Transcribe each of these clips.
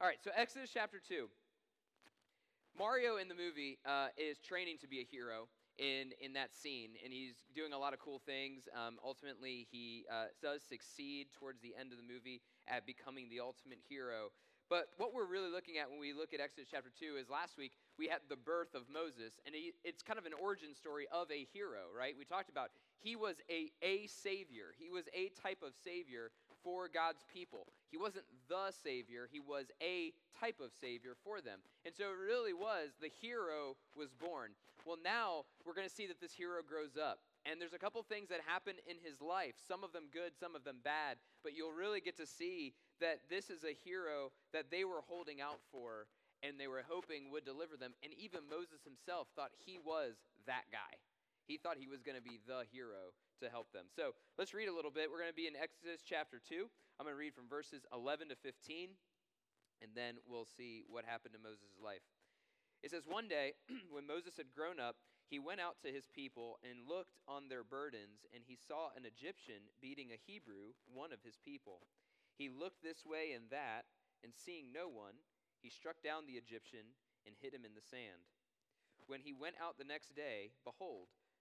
All right, so Exodus chapter 2. Mario in the movie uh, is training to be a hero in, in that scene, and he's doing a lot of cool things. Um, ultimately, he uh, does succeed towards the end of the movie at becoming the ultimate hero. But what we're really looking at when we look at Exodus chapter 2 is last week we had the birth of Moses, and he, it's kind of an origin story of a hero, right? We talked about he was a, a savior, he was a type of savior for God's people. He wasn't the savior, he was a type of savior for them. And so it really was the hero was born. Well, now we're going to see that this hero grows up. And there's a couple things that happen in his life, some of them good, some of them bad, but you'll really get to see that this is a hero that they were holding out for and they were hoping would deliver them. And even Moses himself thought he was that guy. He thought he was going to be the hero to help them. So let's read a little bit. We're going to be in Exodus chapter 2. I'm going to read from verses 11 to 15, and then we'll see what happened to Moses' life. It says, One day, when Moses had grown up, he went out to his people and looked on their burdens, and he saw an Egyptian beating a Hebrew, one of his people. He looked this way and that, and seeing no one, he struck down the Egyptian and hid him in the sand. When he went out the next day, behold,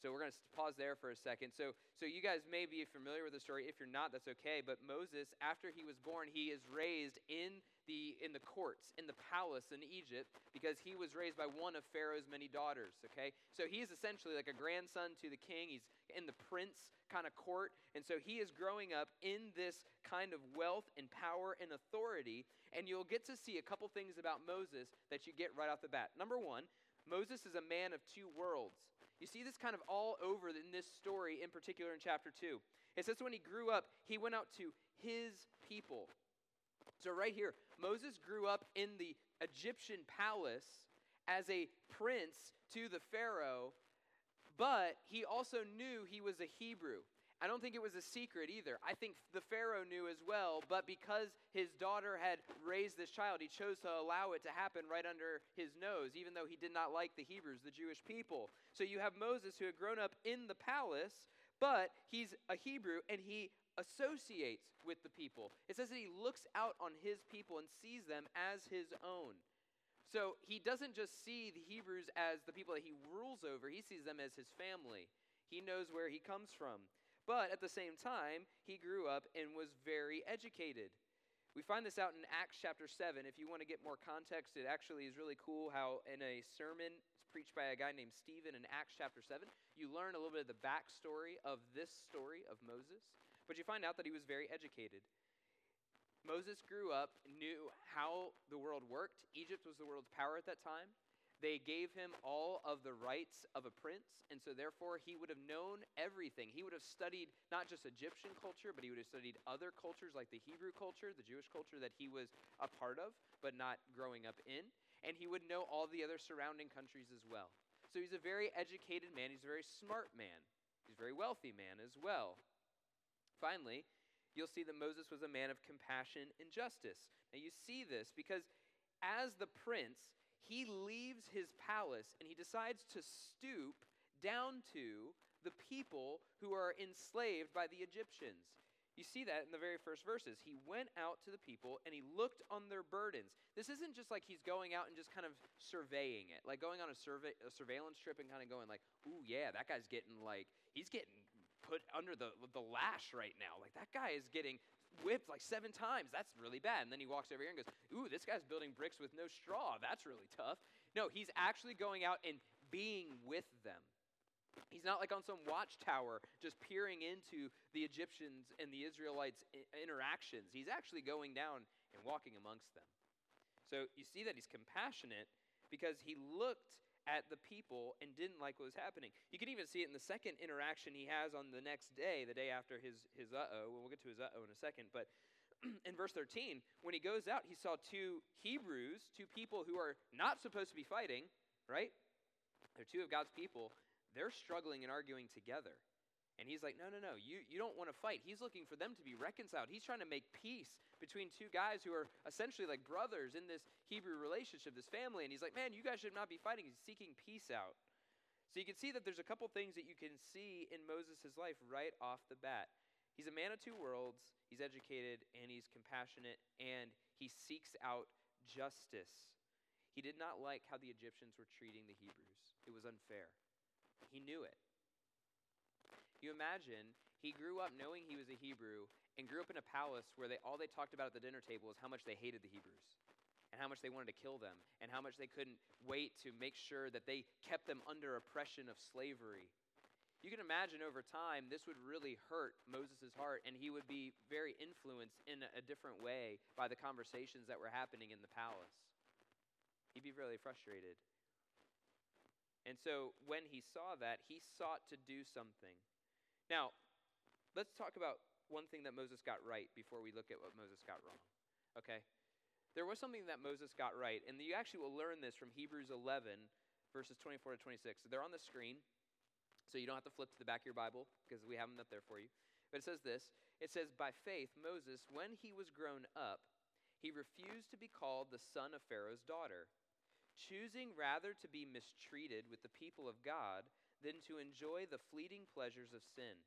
So we're going to pause there for a second. So, so you guys may be familiar with the story. If you're not, that's okay. But Moses, after he was born, he is raised in the, in the courts, in the palace in Egypt, because he was raised by one of Pharaoh's many daughters, okay? So he's essentially like a grandson to the king. He's in the prince kind of court. And so he is growing up in this kind of wealth and power and authority. And you'll get to see a couple things about Moses that you get right off the bat. Number one, Moses is a man of two worlds. You see this kind of all over in this story, in particular in chapter 2. It says when he grew up, he went out to his people. So, right here, Moses grew up in the Egyptian palace as a prince to the Pharaoh, but he also knew he was a Hebrew. I don't think it was a secret either. I think the Pharaoh knew as well, but because his daughter had raised this child, he chose to allow it to happen right under his nose, even though he did not like the Hebrews, the Jewish people. So you have Moses who had grown up in the palace, but he's a Hebrew and he associates with the people. It says that he looks out on his people and sees them as his own. So he doesn't just see the Hebrews as the people that he rules over, he sees them as his family. He knows where he comes from. But at the same time, he grew up and was very educated. We find this out in Acts chapter 7. If you want to get more context, it actually is really cool how in a sermon preached by a guy named Stephen in Acts chapter 7, you learn a little bit of the backstory of this story of Moses. But you find out that he was very educated. Moses grew up, knew how the world worked. Egypt was the world's power at that time. They gave him all of the rights of a prince, and so therefore he would have known everything. He would have studied not just Egyptian culture, but he would have studied other cultures like the Hebrew culture, the Jewish culture that he was a part of, but not growing up in. And he would know all the other surrounding countries as well. So he's a very educated man, he's a very smart man, he's a very wealthy man as well. Finally, you'll see that Moses was a man of compassion and justice. Now, you see this because as the prince, he leaves his palace and he decides to stoop down to the people who are enslaved by the Egyptians. You see that in the very first verses. He went out to the people and he looked on their burdens. This isn't just like he's going out and just kind of surveying it, like going on a, survey, a surveillance trip and kind of going like, "Ooh, yeah, that guy's getting like he's getting put under the, the lash right now. Like, that guy is getting whipped like seven times. That's really bad. And then he walks over here and goes, Ooh, this guy's building bricks with no straw. That's really tough. No, he's actually going out and being with them. He's not like on some watchtower just peering into the Egyptians and the Israelites' interactions. He's actually going down and walking amongst them. So you see that he's compassionate because he looked at the people and didn't like what was happening. You can even see it in the second interaction he has on the next day, the day after his, his uh oh. We'll get to his uh oh in a second. But in verse 13, when he goes out, he saw two Hebrews, two people who are not supposed to be fighting, right? They're two of God's people. They're struggling and arguing together. And he's like, no, no, no, you, you don't want to fight. He's looking for them to be reconciled. He's trying to make peace between two guys who are essentially like brothers in this Hebrew relationship, this family. And he's like, man, you guys should not be fighting. He's seeking peace out. So you can see that there's a couple things that you can see in Moses' life right off the bat. He's a man of two worlds, he's educated, and he's compassionate, and he seeks out justice. He did not like how the Egyptians were treating the Hebrews, it was unfair. He knew it. You imagine he grew up knowing he was a Hebrew and grew up in a palace where they, all they talked about at the dinner table was how much they hated the Hebrews and how much they wanted to kill them and how much they couldn't wait to make sure that they kept them under oppression of slavery. You can imagine over time this would really hurt Moses' heart and he would be very influenced in a different way by the conversations that were happening in the palace. He'd be really frustrated. And so when he saw that, he sought to do something. Now, let's talk about one thing that Moses got right before we look at what Moses got wrong. Okay? There was something that Moses got right, and you actually will learn this from Hebrews 11, verses 24 to 26. So they're on the screen, so you don't have to flip to the back of your Bible because we have them up there for you. But it says this It says, By faith, Moses, when he was grown up, he refused to be called the son of Pharaoh's daughter, choosing rather to be mistreated with the people of God than to enjoy the fleeting pleasures of sin.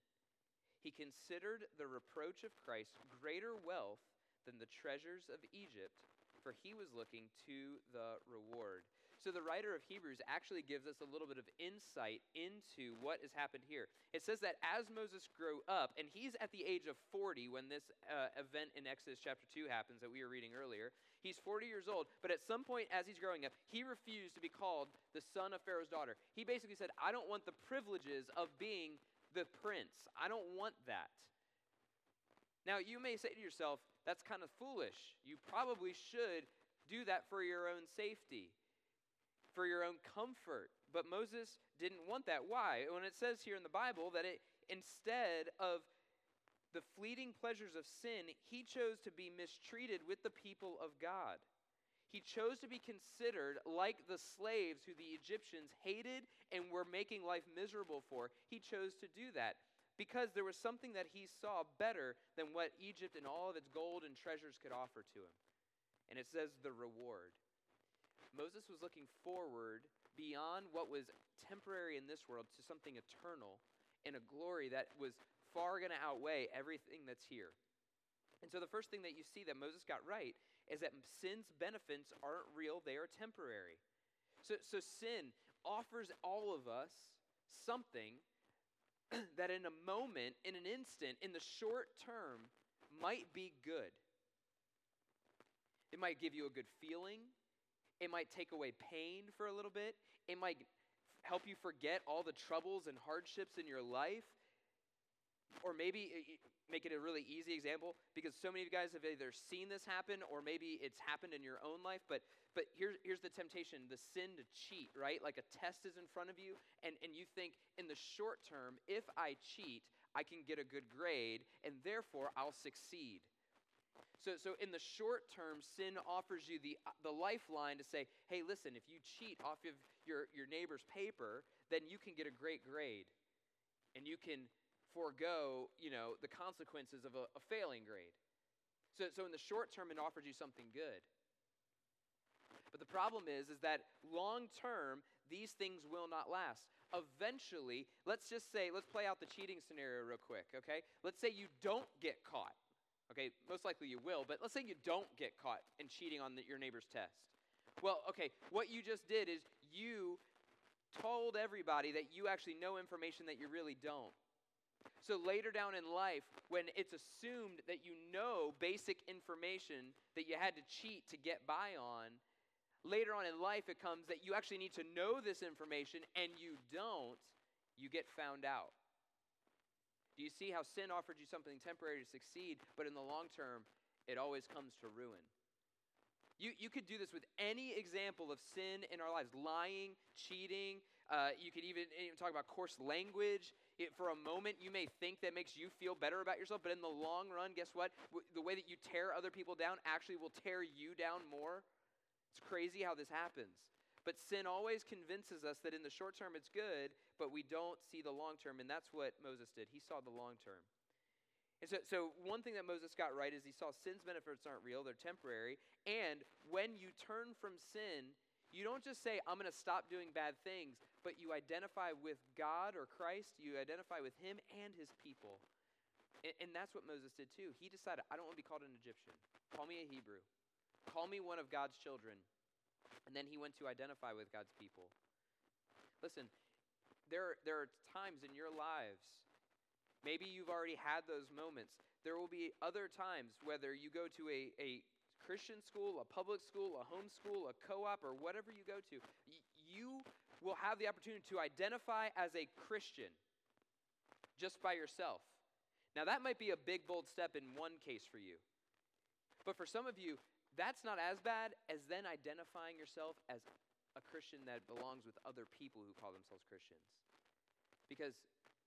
He considered the reproach of Christ greater wealth than the treasures of Egypt, for he was looking to the reward. So the writer of Hebrews actually gives us a little bit of insight into what has happened here. It says that as Moses grew up, and he's at the age of 40 when this uh, event in Exodus chapter 2 happens that we were reading earlier. He's 40 years old, but at some point as he's growing up, he refused to be called the son of Pharaoh's daughter. He basically said, I don't want the privileges of being the prince. I don't want that. Now, you may say to yourself, that's kind of foolish. You probably should do that for your own safety for your own comfort. But Moses didn't want that. Why? When it says here in the Bible that it instead of the fleeting pleasures of sin, he chose to be mistreated with the people of God. He chose to be considered like the slaves who the Egyptians hated and were making life miserable for. He chose to do that because there was something that he saw better than what Egypt and all of its gold and treasures could offer to him. And it says the reward. Moses was looking forward beyond what was temporary in this world to something eternal and a glory that was far going to outweigh everything that's here. And so the first thing that you see that Moses got right is that sin's benefits aren't real, they are temporary. So, so sin offers all of us something that in a moment, in an instant, in the short term, might be good. It might give you a good feeling. It might take away pain for a little bit. It might help you forget all the troubles and hardships in your life. Or maybe make it a really easy example because so many of you guys have either seen this happen or maybe it's happened in your own life. But but here's here's the temptation, the sin to cheat, right? Like a test is in front of you, and, and you think in the short term, if I cheat, I can get a good grade, and therefore I'll succeed. So, so in the short term, sin offers you the, the lifeline to say, hey, listen, if you cheat off of your, your neighbor's paper, then you can get a great grade. And you can forego, you know, the consequences of a, a failing grade. So, so in the short term, it offers you something good. But the problem is, is that long term, these things will not last. Eventually, let's just say, let's play out the cheating scenario real quick, okay? Let's say you don't get caught. Okay, most likely you will, but let's say you don't get caught in cheating on the, your neighbor's test. Well, okay, what you just did is you told everybody that you actually know information that you really don't. So later down in life, when it's assumed that you know basic information that you had to cheat to get by on, later on in life it comes that you actually need to know this information and you don't, you get found out. Do you see how sin offered you something temporary to succeed, but in the long term, it always comes to ruin? You, you could do this with any example of sin in our lives lying, cheating. Uh, you could even, even, talk about coarse language. It, for a moment, you may think that makes you feel better about yourself, but in the long run, guess what? W- the way that you tear other people down actually will tear you down more. It's crazy how this happens. But sin always convinces us that in the short term it's good, but we don't see the long term, and that's what Moses did. He saw the long term. And so, so one thing that Moses got right is he saw sin's benefits aren't real, they're temporary. And when you turn from sin, you don't just say, I'm going to stop doing bad things, but you identify with God or Christ, you identify with him and his people. And, and that's what Moses did too. He decided, I don't want to be called an Egyptian. Call me a Hebrew. Call me one of God's children. And then he went to identify with God's people. Listen, there, there are times in your lives Maybe you've already had those moments. There will be other times, whether you go to a, a Christian school, a public school, a home school, a co op, or whatever you go to, you will have the opportunity to identify as a Christian just by yourself. Now, that might be a big, bold step in one case for you. But for some of you, that's not as bad as then identifying yourself as a Christian that belongs with other people who call themselves Christians. Because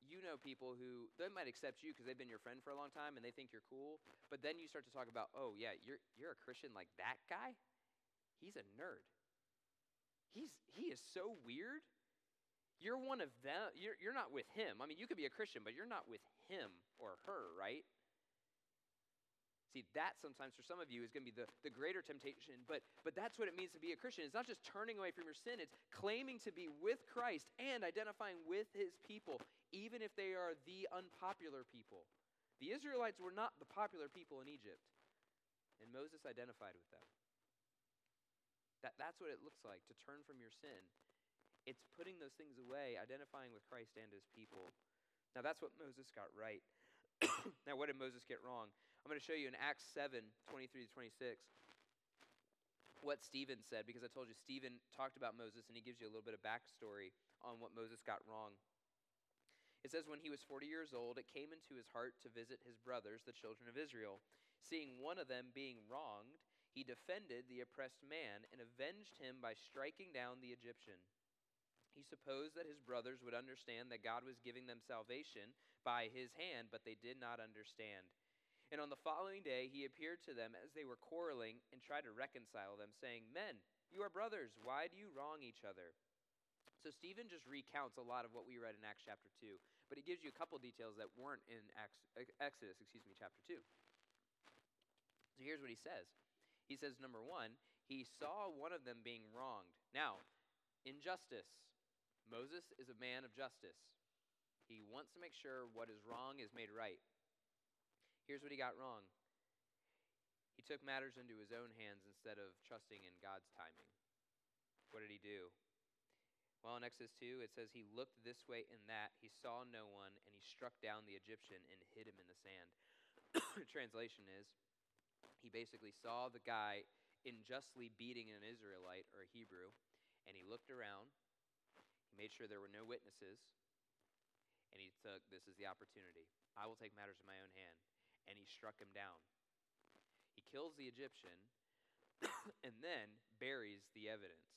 you know people who they might accept you because they've been your friend for a long time and they think you're cool, but then you start to talk about, oh yeah, you're you're a Christian like that guy. He's a nerd. He's he is so weird. You're one of them. You're you're not with him. I mean, you could be a Christian, but you're not with him or her, right? See, that sometimes for some of you is going to be the, the greater temptation, but, but that's what it means to be a Christian. It's not just turning away from your sin, it's claiming to be with Christ and identifying with his people, even if they are the unpopular people. The Israelites were not the popular people in Egypt, and Moses identified with them. That, that's what it looks like to turn from your sin. It's putting those things away, identifying with Christ and his people. Now, that's what Moses got right. now, what did Moses get wrong? I'm going to show you in Acts 7 23 to 26 what Stephen said, because I told you Stephen talked about Moses and he gives you a little bit of backstory on what Moses got wrong. It says, When he was 40 years old, it came into his heart to visit his brothers, the children of Israel. Seeing one of them being wronged, he defended the oppressed man and avenged him by striking down the Egyptian. He supposed that his brothers would understand that God was giving them salvation by his hand, but they did not understand. And on the following day, he appeared to them as they were quarreling and tried to reconcile them, saying, Men, you are brothers. Why do you wrong each other? So Stephen just recounts a lot of what we read in Acts chapter 2, but he gives you a couple details that weren't in Exodus, excuse me, chapter 2. So here's what he says. He says, number one, he saw one of them being wronged. Now, injustice. Moses is a man of justice. He wants to make sure what is wrong is made right. Here's what he got wrong he took matters into his own hands instead of trusting in God's timing. What did he do? Well, in Exodus 2, it says he looked this way and that. He saw no one, and he struck down the Egyptian and hid him in the sand. Translation is he basically saw the guy unjustly beating an Israelite or a Hebrew, and he looked around. He made sure there were no witnesses, and he took this is the opportunity. I will take matters in my own hand and he struck him down. He kills the Egyptian and then buries the evidence,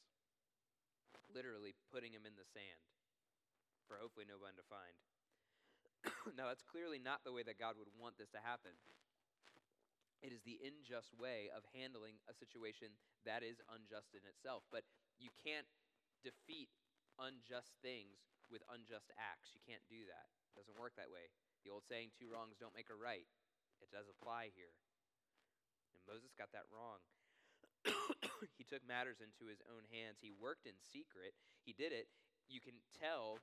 literally putting him in the sand for hopefully no one to find. now, that's clearly not the way that God would want this to happen. It is the unjust way of handling a situation that is unjust in itself. But you can't defeat unjust things with unjust acts. You can't do that. It doesn't work that way. The old saying, two wrongs don't make a right. It does apply here. And Moses got that wrong. he took matters into his own hands. He worked in secret. He did it. You can tell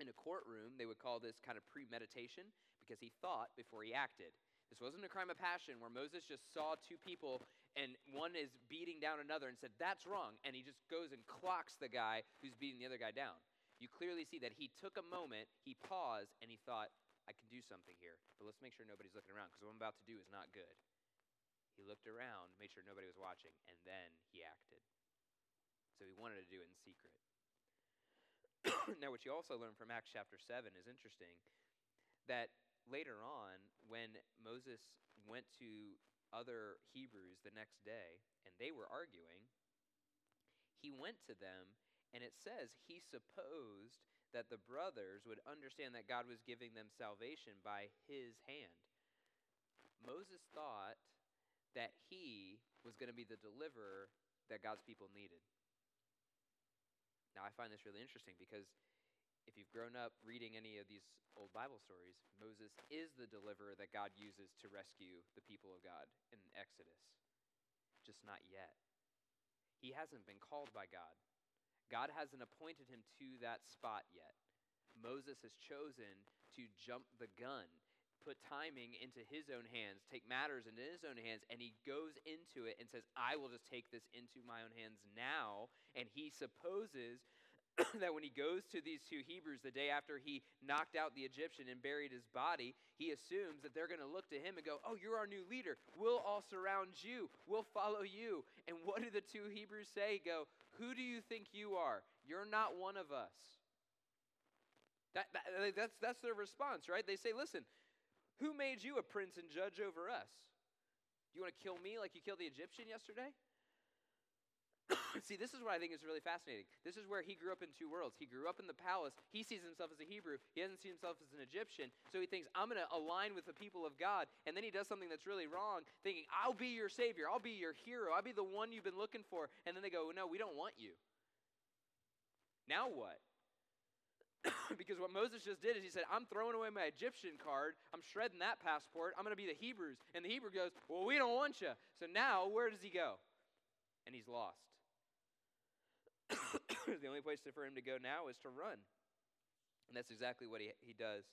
in a courtroom, they would call this kind of premeditation because he thought before he acted. This wasn't a crime of passion where Moses just saw two people and one is beating down another and said, That's wrong. And he just goes and clocks the guy who's beating the other guy down. You clearly see that he took a moment, he paused, and he thought, I can do something here, but let's make sure nobody's looking around because what I'm about to do is not good. He looked around, made sure nobody was watching, and then he acted. So he wanted to do it in secret. now, what you also learn from Acts chapter 7 is interesting that later on, when Moses went to other Hebrews the next day and they were arguing, he went to them, and it says he supposed that the brothers would understand that God was giving them salvation by his hand. Moses thought that he was going to be the deliverer that God's people needed. Now, I find this really interesting because if you've grown up reading any of these old Bible stories, Moses is the deliverer that God uses to rescue the people of God in Exodus. Just not yet. He hasn't been called by God. God hasn't appointed him to that spot yet. Moses has chosen to jump the gun, put timing into his own hands, take matters into his own hands, and he goes into it and says, I will just take this into my own hands now. And he supposes that when he goes to these two Hebrews the day after he knocked out the Egyptian and buried his body, he assumes that they're going to look to him and go, Oh, you're our new leader. We'll all surround you. We'll follow you. And what do the two Hebrews say? Go, Who do you think you are? You're not one of us. That, that, that's, that's their response, right? They say, Listen, who made you a prince and judge over us? You want to kill me like you killed the Egyptian yesterday? See, this is what I think is really fascinating. This is where he grew up in two worlds. He grew up in the palace. He sees himself as a Hebrew. He doesn't see himself as an Egyptian. So he thinks, I'm going to align with the people of God. And then he does something that's really wrong, thinking, I'll be your savior. I'll be your hero. I'll be the one you've been looking for. And then they go, No, we don't want you. Now what? because what Moses just did is he said, I'm throwing away my Egyptian card. I'm shredding that passport. I'm going to be the Hebrews. And the Hebrew goes, Well, we don't want you. So now, where does he go? And he's lost. the only place for him to go now is to run. And that's exactly what he, he does.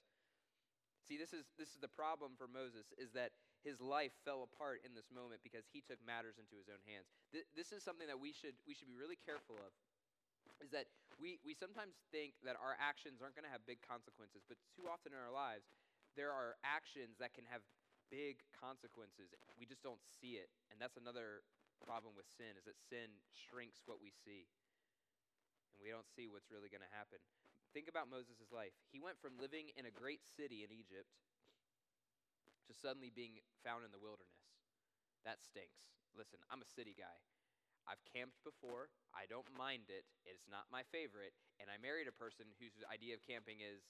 See, this is, this is the problem for Moses, is that his life fell apart in this moment because he took matters into his own hands. Th- this is something that we should, we should be really careful of, is that we, we sometimes think that our actions aren't going to have big consequences, but too often in our lives, there are actions that can have big consequences. We just don't see it. And that's another problem with sin, is that sin shrinks what we see and we don't see what's really going to happen. Think about Moses' life. He went from living in a great city in Egypt to suddenly being found in the wilderness. That stinks. Listen, I'm a city guy. I've camped before. I don't mind it. It's not my favorite. And I married a person whose idea of camping is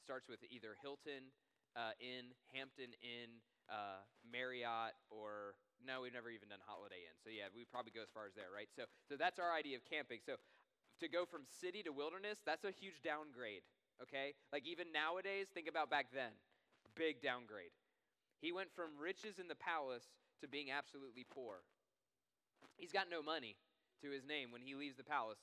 starts with either Hilton uh, Inn, Hampton Inn, uh, Marriott, or no, we've never even done Holiday Inn. So yeah, we probably go as far as there, right? So so that's our idea of camping. So to go from city to wilderness, that's a huge downgrade, okay? Like even nowadays, think about back then. Big downgrade. He went from riches in the palace to being absolutely poor. He's got no money to his name when he leaves the palace.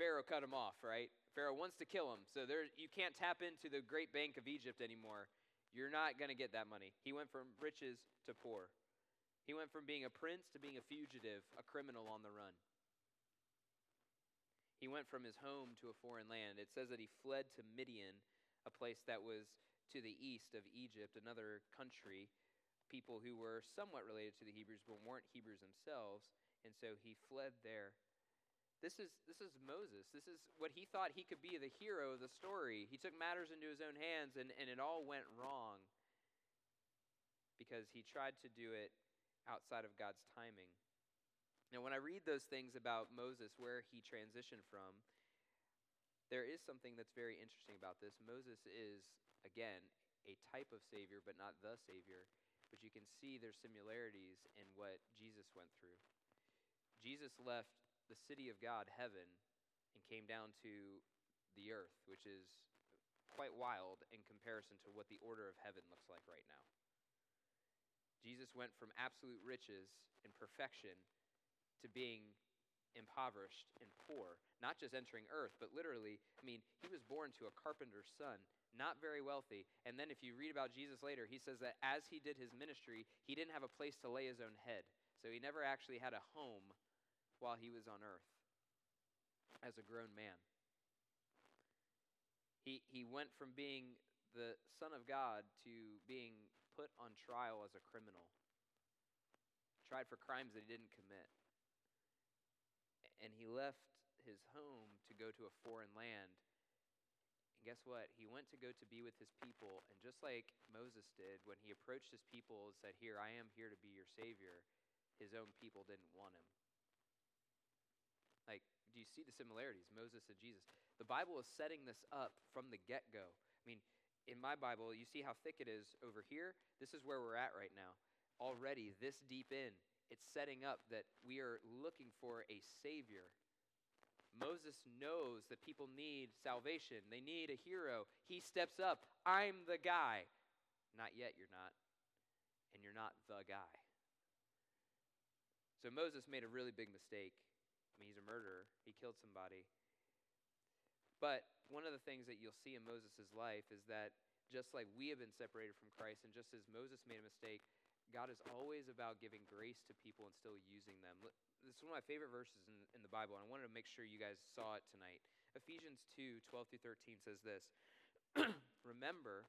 Pharaoh cut him off, right? Pharaoh wants to kill him. So there you can't tap into the great bank of Egypt anymore. You're not going to get that money. He went from riches to poor. He went from being a prince to being a fugitive, a criminal on the run. He went from his home to a foreign land. It says that he fled to Midian, a place that was to the east of Egypt, another country, people who were somewhat related to the Hebrews but weren't Hebrews themselves, and so he fled there. This is, this is Moses. This is what he thought he could be the hero of the story. He took matters into his own hands, and, and it all went wrong because he tried to do it outside of God's timing. Now, when I read those things about Moses, where he transitioned from, there is something that's very interesting about this. Moses is, again, a type of Savior, but not the Savior. But you can see there's similarities in what Jesus went through. Jesus left the city of God, heaven, and came down to the earth, which is quite wild in comparison to what the order of heaven looks like right now. Jesus went from absolute riches and perfection to being impoverished and poor, not just entering earth, but literally, I mean, he was born to a carpenter's son, not very wealthy. And then if you read about Jesus later, he says that as he did his ministry, he didn't have a place to lay his own head. So he never actually had a home while he was on earth as a grown man. He, he went from being the Son of God to being put on trial as a criminal, tried for crimes that he didn't commit and he left his home to go to a foreign land. And guess what? He went to go to be with his people, and just like Moses did, when he approached his people and said, Here, I am here to be your Savior, his own people didn't want him. Like, do you see the similarities, Moses and Jesus? The Bible is setting this up from the get go. I mean, in my Bible, you see how thick it is over here? This is where we're at right now. Already, this deep in, it's setting up that we are looking for a Savior. Moses knows that people need salvation, they need a hero. He steps up. I'm the guy. Not yet, you're not. And you're not the guy. So Moses made a really big mistake. I mean, he's a murderer, he killed somebody. But one of the things that you'll see in Moses' life is that just like we have been separated from Christ, and just as Moses made a mistake, God is always about giving grace to people and still using them. This is one of my favorite verses in, in the Bible, and I wanted to make sure you guys saw it tonight. Ephesians 2 12 through 13 says this Remember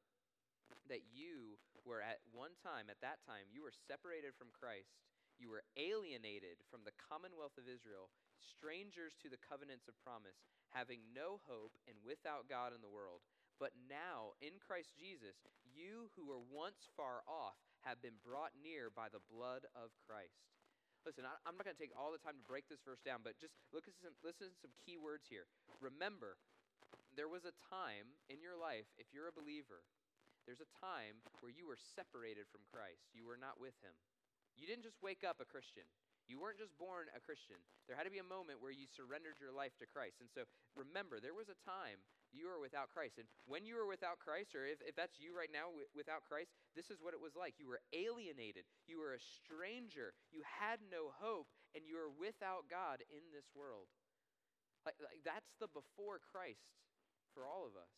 that you were at one time, at that time, you were separated from Christ. You were alienated from the commonwealth of Israel, strangers to the covenants of promise, having no hope and without God in the world. But now, in Christ Jesus, you who were once far off have been brought near by the blood of Christ. Listen, I, am not going to take all the time to break this verse down, but just look at some, listen to some key words here. Remember, there was a time in your life, if you're a believer, there's a time where you were separated from Christ. You were not with him. You didn't just wake up a Christian. You weren't just born a Christian. There had to be a moment where you surrendered your life to Christ. And so remember, there was a time you were without Christ. And when you were without Christ, or if, if that's you right now without Christ, this is what it was like. You were alienated, you were a stranger, you had no hope, and you were without God in this world. Like, like that's the before Christ for all of us.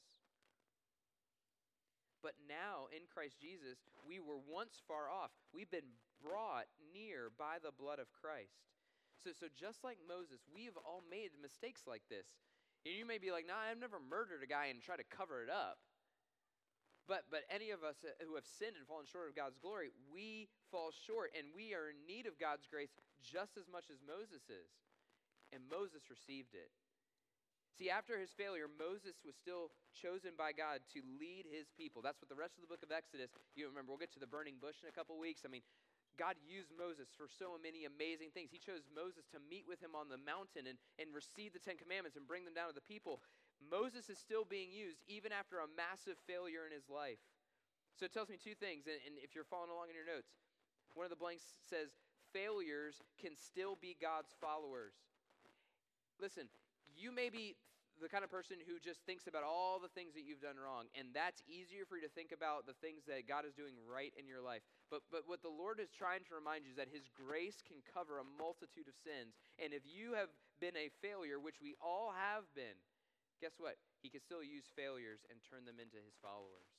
But now in Christ Jesus, we were once far off. We've been brought near by the blood of Christ. So, so just like Moses, we have all made mistakes like this. And you may be like, nah, I've never murdered a guy and tried to cover it up. But, but any of us who have sinned and fallen short of God's glory, we fall short and we are in need of God's grace just as much as Moses is. And Moses received it. See, after his failure, Moses was still chosen by God to lead his people. That's what the rest of the book of Exodus, you remember, we'll get to the burning bush in a couple weeks. I mean, God used Moses for so many amazing things. He chose Moses to meet with him on the mountain and, and receive the Ten Commandments and bring them down to the people. Moses is still being used even after a massive failure in his life. So it tells me two things, and, and if you're following along in your notes, one of the blanks says, failures can still be God's followers. Listen, you may be the kind of person who just thinks about all the things that you've done wrong, and that's easier for you to think about the things that God is doing right in your life. But, but what the Lord is trying to remind you is that His grace can cover a multitude of sins. And if you have been a failure, which we all have been, guess what? He can still use failures and turn them into His followers.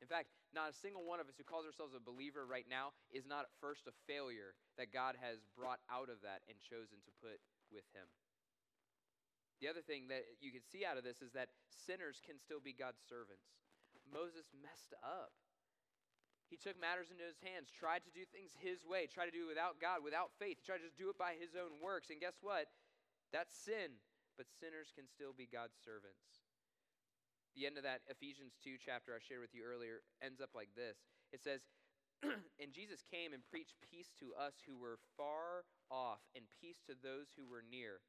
In fact, not a single one of us who calls ourselves a believer right now is not at first a failure that God has brought out of that and chosen to put with Him. The other thing that you can see out of this is that sinners can still be God's servants. Moses messed up. He took matters into his hands, tried to do things his way, tried to do it without God, without faith. He tried to just do it by his own works. And guess what? That's sin. But sinners can still be God's servants. The end of that Ephesians 2 chapter I shared with you earlier ends up like this it says, And Jesus came and preached peace to us who were far off, and peace to those who were near.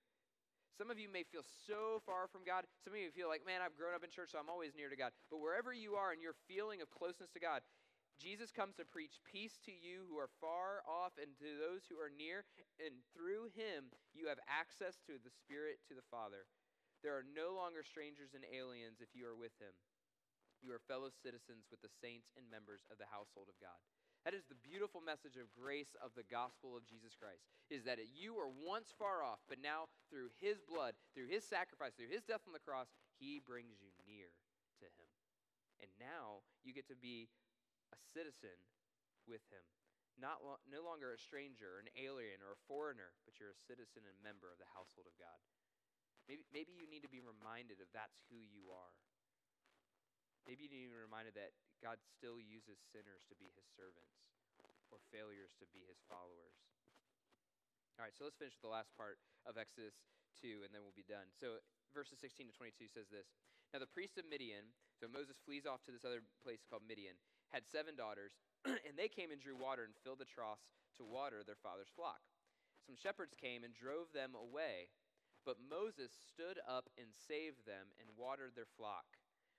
Some of you may feel so far from God. Some of you feel like, man, I've grown up in church, so I'm always near to God. But wherever you are in your feeling of closeness to God, Jesus comes to preach peace to you who are far off and to those who are near. And through him, you have access to the Spirit, to the Father. There are no longer strangers and aliens if you are with him. You are fellow citizens with the saints and members of the household of God. That is the beautiful message of grace of the gospel of Jesus Christ. Is that you were once far off, but now through his blood, through his sacrifice, through his death on the cross, he brings you near to him. And now you get to be a citizen with him. Not lo- no longer a stranger, an alien, or a foreigner, but you're a citizen and member of the household of God. Maybe, maybe you need to be reminded of that's who you are. Maybe you need to be reminded that God still uses sinners to be his servants or failures to be his followers. All right, so let's finish with the last part of Exodus 2, and then we'll be done. So, verses 16 to 22 says this Now, the priest of Midian, so Moses flees off to this other place called Midian, had seven daughters, and they came and drew water and filled the troughs to water their father's flock. Some shepherds came and drove them away, but Moses stood up and saved them and watered their flock.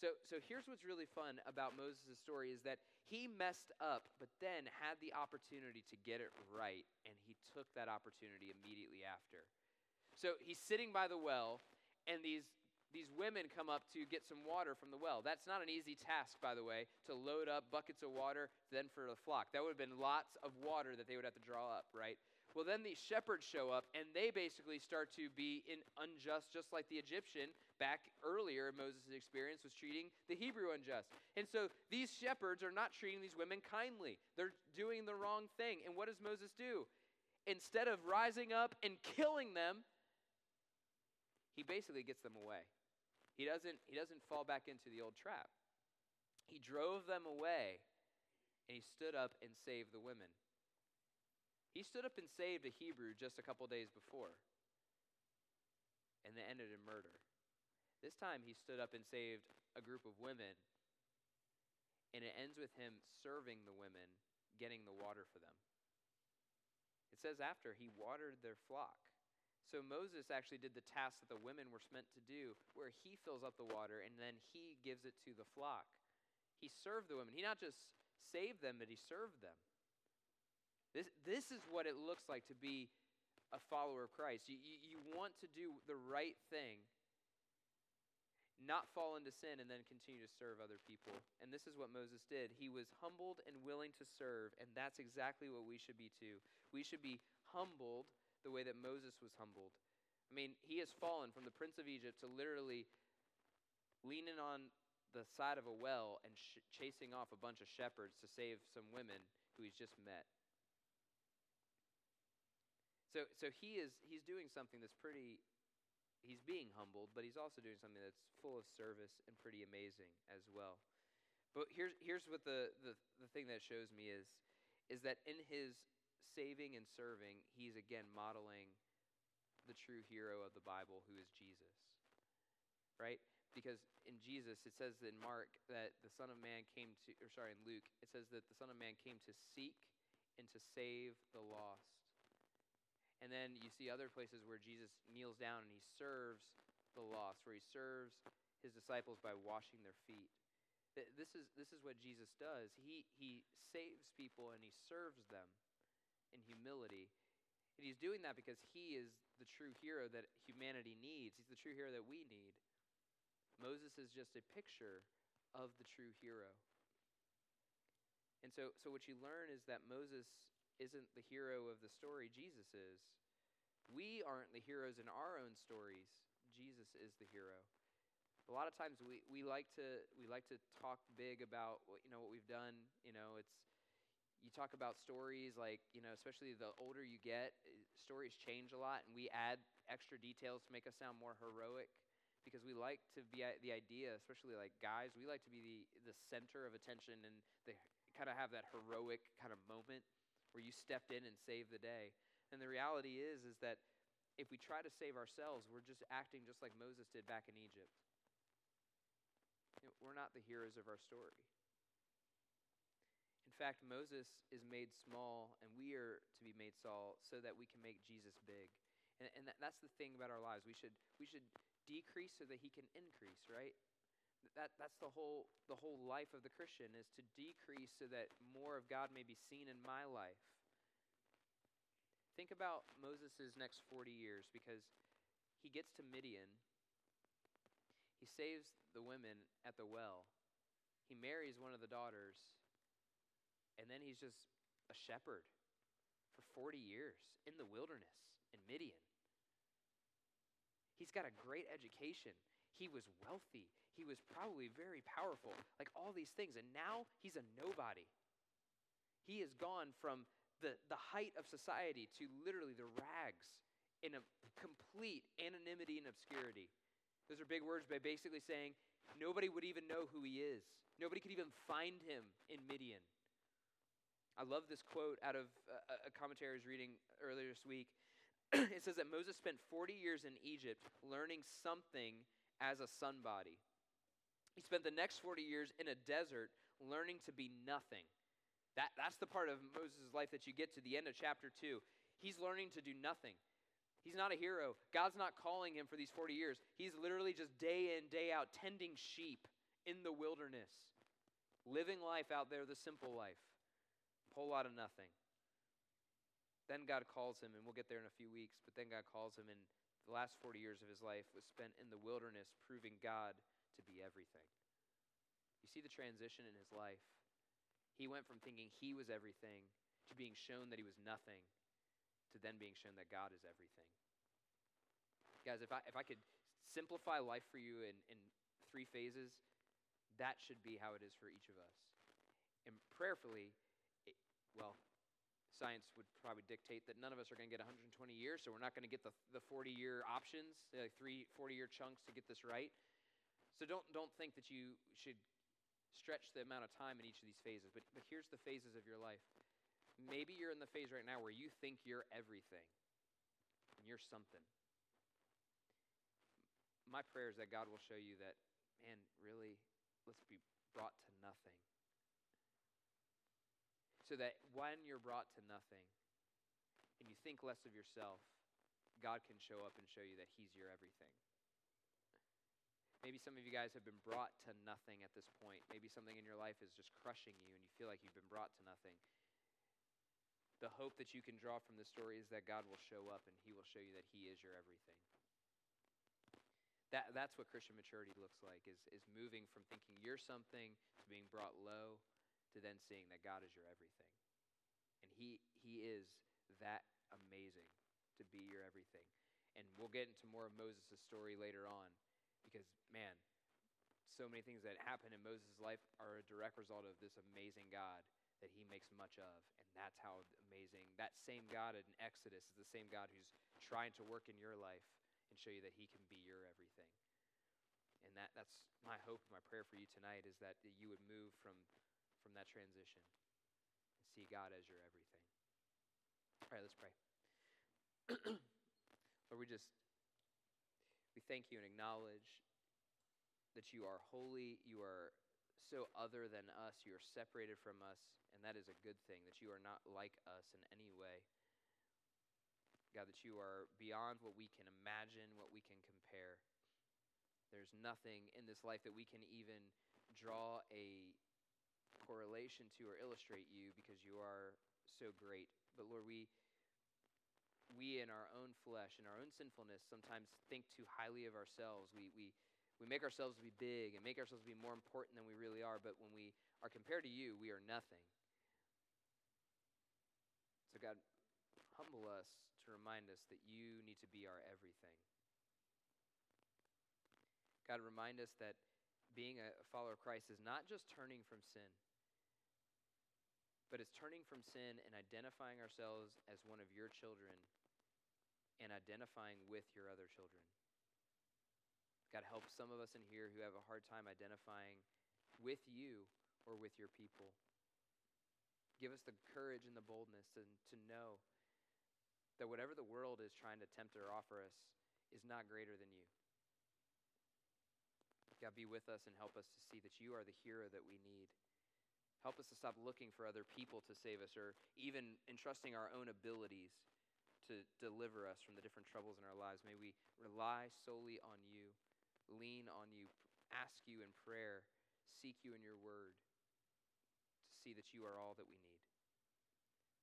So, so here's what's really fun about Moses' story is that he messed up, but then had the opportunity to get it right, and he took that opportunity immediately after. So he's sitting by the well, and these these women come up to get some water from the well. That's not an easy task, by the way, to load up buckets of water then for the flock. That would have been lots of water that they would have to draw up, right? Well, then these shepherds show up and they basically start to be in unjust, just like the Egyptian back earlier in Moses' experience was treating the Hebrew unjust. And so these shepherds are not treating these women kindly. They're doing the wrong thing. And what does Moses do? Instead of rising up and killing them, he basically gets them away. He doesn't, he doesn't fall back into the old trap. He drove them away and he stood up and saved the women. He stood up and saved a Hebrew just a couple days before, and they ended in murder. This time he stood up and saved a group of women, and it ends with him serving the women, getting the water for them. It says after he watered their flock. So Moses actually did the task that the women were meant to do, where he fills up the water and then he gives it to the flock. He served the women. He not just saved them, but he served them. This, this is what it looks like to be a follower of Christ. You, you, you want to do the right thing, not fall into sin, and then continue to serve other people. And this is what Moses did. He was humbled and willing to serve, and that's exactly what we should be too. We should be humbled the way that Moses was humbled. I mean, he has fallen from the prince of Egypt to literally leaning on the side of a well and sh- chasing off a bunch of shepherds to save some women who he's just met. So, so he is he's doing something that's pretty he's being humbled, but he's also doing something that's full of service and pretty amazing as well. But here's here's what the, the, the thing that shows me is is that in his saving and serving, he's again modeling the true hero of the Bible, who is Jesus. Right? Because in Jesus, it says in Mark that the Son of Man came to, or sorry, in Luke, it says that the Son of Man came to seek and to save the lost. And then you see other places where Jesus kneels down and he serves the lost, where he serves his disciples by washing their feet. This is, this is what Jesus does. He, he saves people and he serves them in humility. And he's doing that because he is the true hero that humanity needs. He's the true hero that we need. Moses is just a picture of the true hero. And so, so what you learn is that Moses isn't the hero of the story, Jesus is. We aren't the heroes in our own stories. Jesus is the hero. A lot of times we, we like to we like to talk big about what, you know what we've done. You know, it's you talk about stories like you know especially the older you get eh, stories change a lot and we add extra details to make us sound more heroic because we like to be the idea especially like guys we like to be the, the center of attention and they kind of have that heroic kind of moment where you stepped in and saved the day and the reality is is that if we try to save ourselves we're just acting just like moses did back in egypt we're not the heroes of our story In fact, Moses is made small, and we are to be made small so that we can make Jesus big. And, and that, that's the thing about our lives. We should, we should decrease so that he can increase, right? That, that's the whole, the whole life of the Christian is to decrease so that more of God may be seen in my life. Think about Moses' next 40 years because he gets to Midian. He saves the women at the well. He marries one of the daughters and then he's just a shepherd for 40 years in the wilderness in Midian. He's got a great education. He was wealthy. He was probably very powerful, like all these things. And now he's a nobody. He has gone from the, the height of society to literally the rags in a complete anonymity and obscurity. Those are big words by basically saying nobody would even know who he is. Nobody could even find him in Midian. I love this quote out of a, a commentary I was reading earlier this week. it says that Moses spent 40 years in Egypt learning something as a son body. He spent the next 40 years in a desert learning to be nothing. That, that's the part of Moses' life that you get to the end of chapter 2. He's learning to do nothing. He's not a hero. God's not calling him for these 40 years. He's literally just day in, day out, tending sheep in the wilderness, living life out there, the simple life. A whole lot of nothing. Then God calls him, and we'll get there in a few weeks, but then God calls him, and the last 40 years of his life was spent in the wilderness, proving God to be everything. You see the transition in his life. He went from thinking he was everything to being shown that he was nothing to then being shown that God is everything. Guys, if I, if I could simplify life for you in, in three phases, that should be how it is for each of us. And prayerfully, it, well, science would probably dictate that none of us are going to get 120 years, so we're not going to get the, the 40 year options, uh, three 40 year chunks to get this right. So don't, don't think that you should stretch the amount of time in each of these phases, but, but here's the phases of your life. Maybe you're in the phase right now where you think you're everything and you're something. My prayer is that God will show you that, man, really, let's be brought to nothing so that when you're brought to nothing and you think less of yourself, God can show up and show you that He's your everything. Maybe some of you guys have been brought to nothing at this point. Maybe something in your life is just crushing you and you feel like you've been brought to nothing. The hope that you can draw from this story is that God will show up and He will show you that He is your everything. That, that's what Christian maturity looks like, is, is moving from thinking you're something to being brought low to then seeing that God is your everything. And he, he is that amazing to be your everything. And we'll get into more of Moses' story later on because, man, so many things that happen in Moses' life are a direct result of this amazing God that he makes much of. And that's how amazing that same God in Exodus is the same God who's trying to work in your life and show you that he can be your everything. And that, that's my hope, my prayer for you tonight is that you would move from from that transition and see God as your everything. All right, let's pray. Lord, we just we thank you and acknowledge that you are holy, you are so other than us, you are separated from us, and that is a good thing, that you are not like us in any way. God, that you are beyond what we can imagine, what we can compare. There's nothing in this life that we can even draw a correlation to or illustrate you because you are so great. But Lord, we we in our own flesh, in our own sinfulness, sometimes think too highly of ourselves. We we we make ourselves be big and make ourselves be more important than we really are, but when we are compared to you, we are nothing. So God, humble us to remind us that you need to be our everything. God, remind us that being a follower of Christ is not just turning from sin, but it's turning from sin and identifying ourselves as one of your children and identifying with your other children. God, help some of us in here who have a hard time identifying with you or with your people. Give us the courage and the boldness to, to know that whatever the world is trying to tempt or offer us is not greater than you. God, be with us and help us to see that you are the hero that we need. Help us to stop looking for other people to save us or even entrusting our own abilities to deliver us from the different troubles in our lives. May we rely solely on you, lean on you, ask you in prayer, seek you in your word to see that you are all that we need.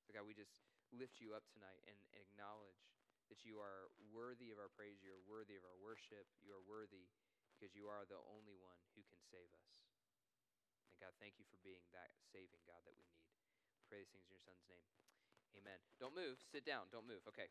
So, God, we just lift you up tonight and, acknowledge that you are worthy of our praise, you are worthy of our worship, you are worthy because you are the only one who can save us. And God, thank you for being that saving God that we need. Pray these things in your son's name. Amen. Don't move. Sit down. Don't move. Okay.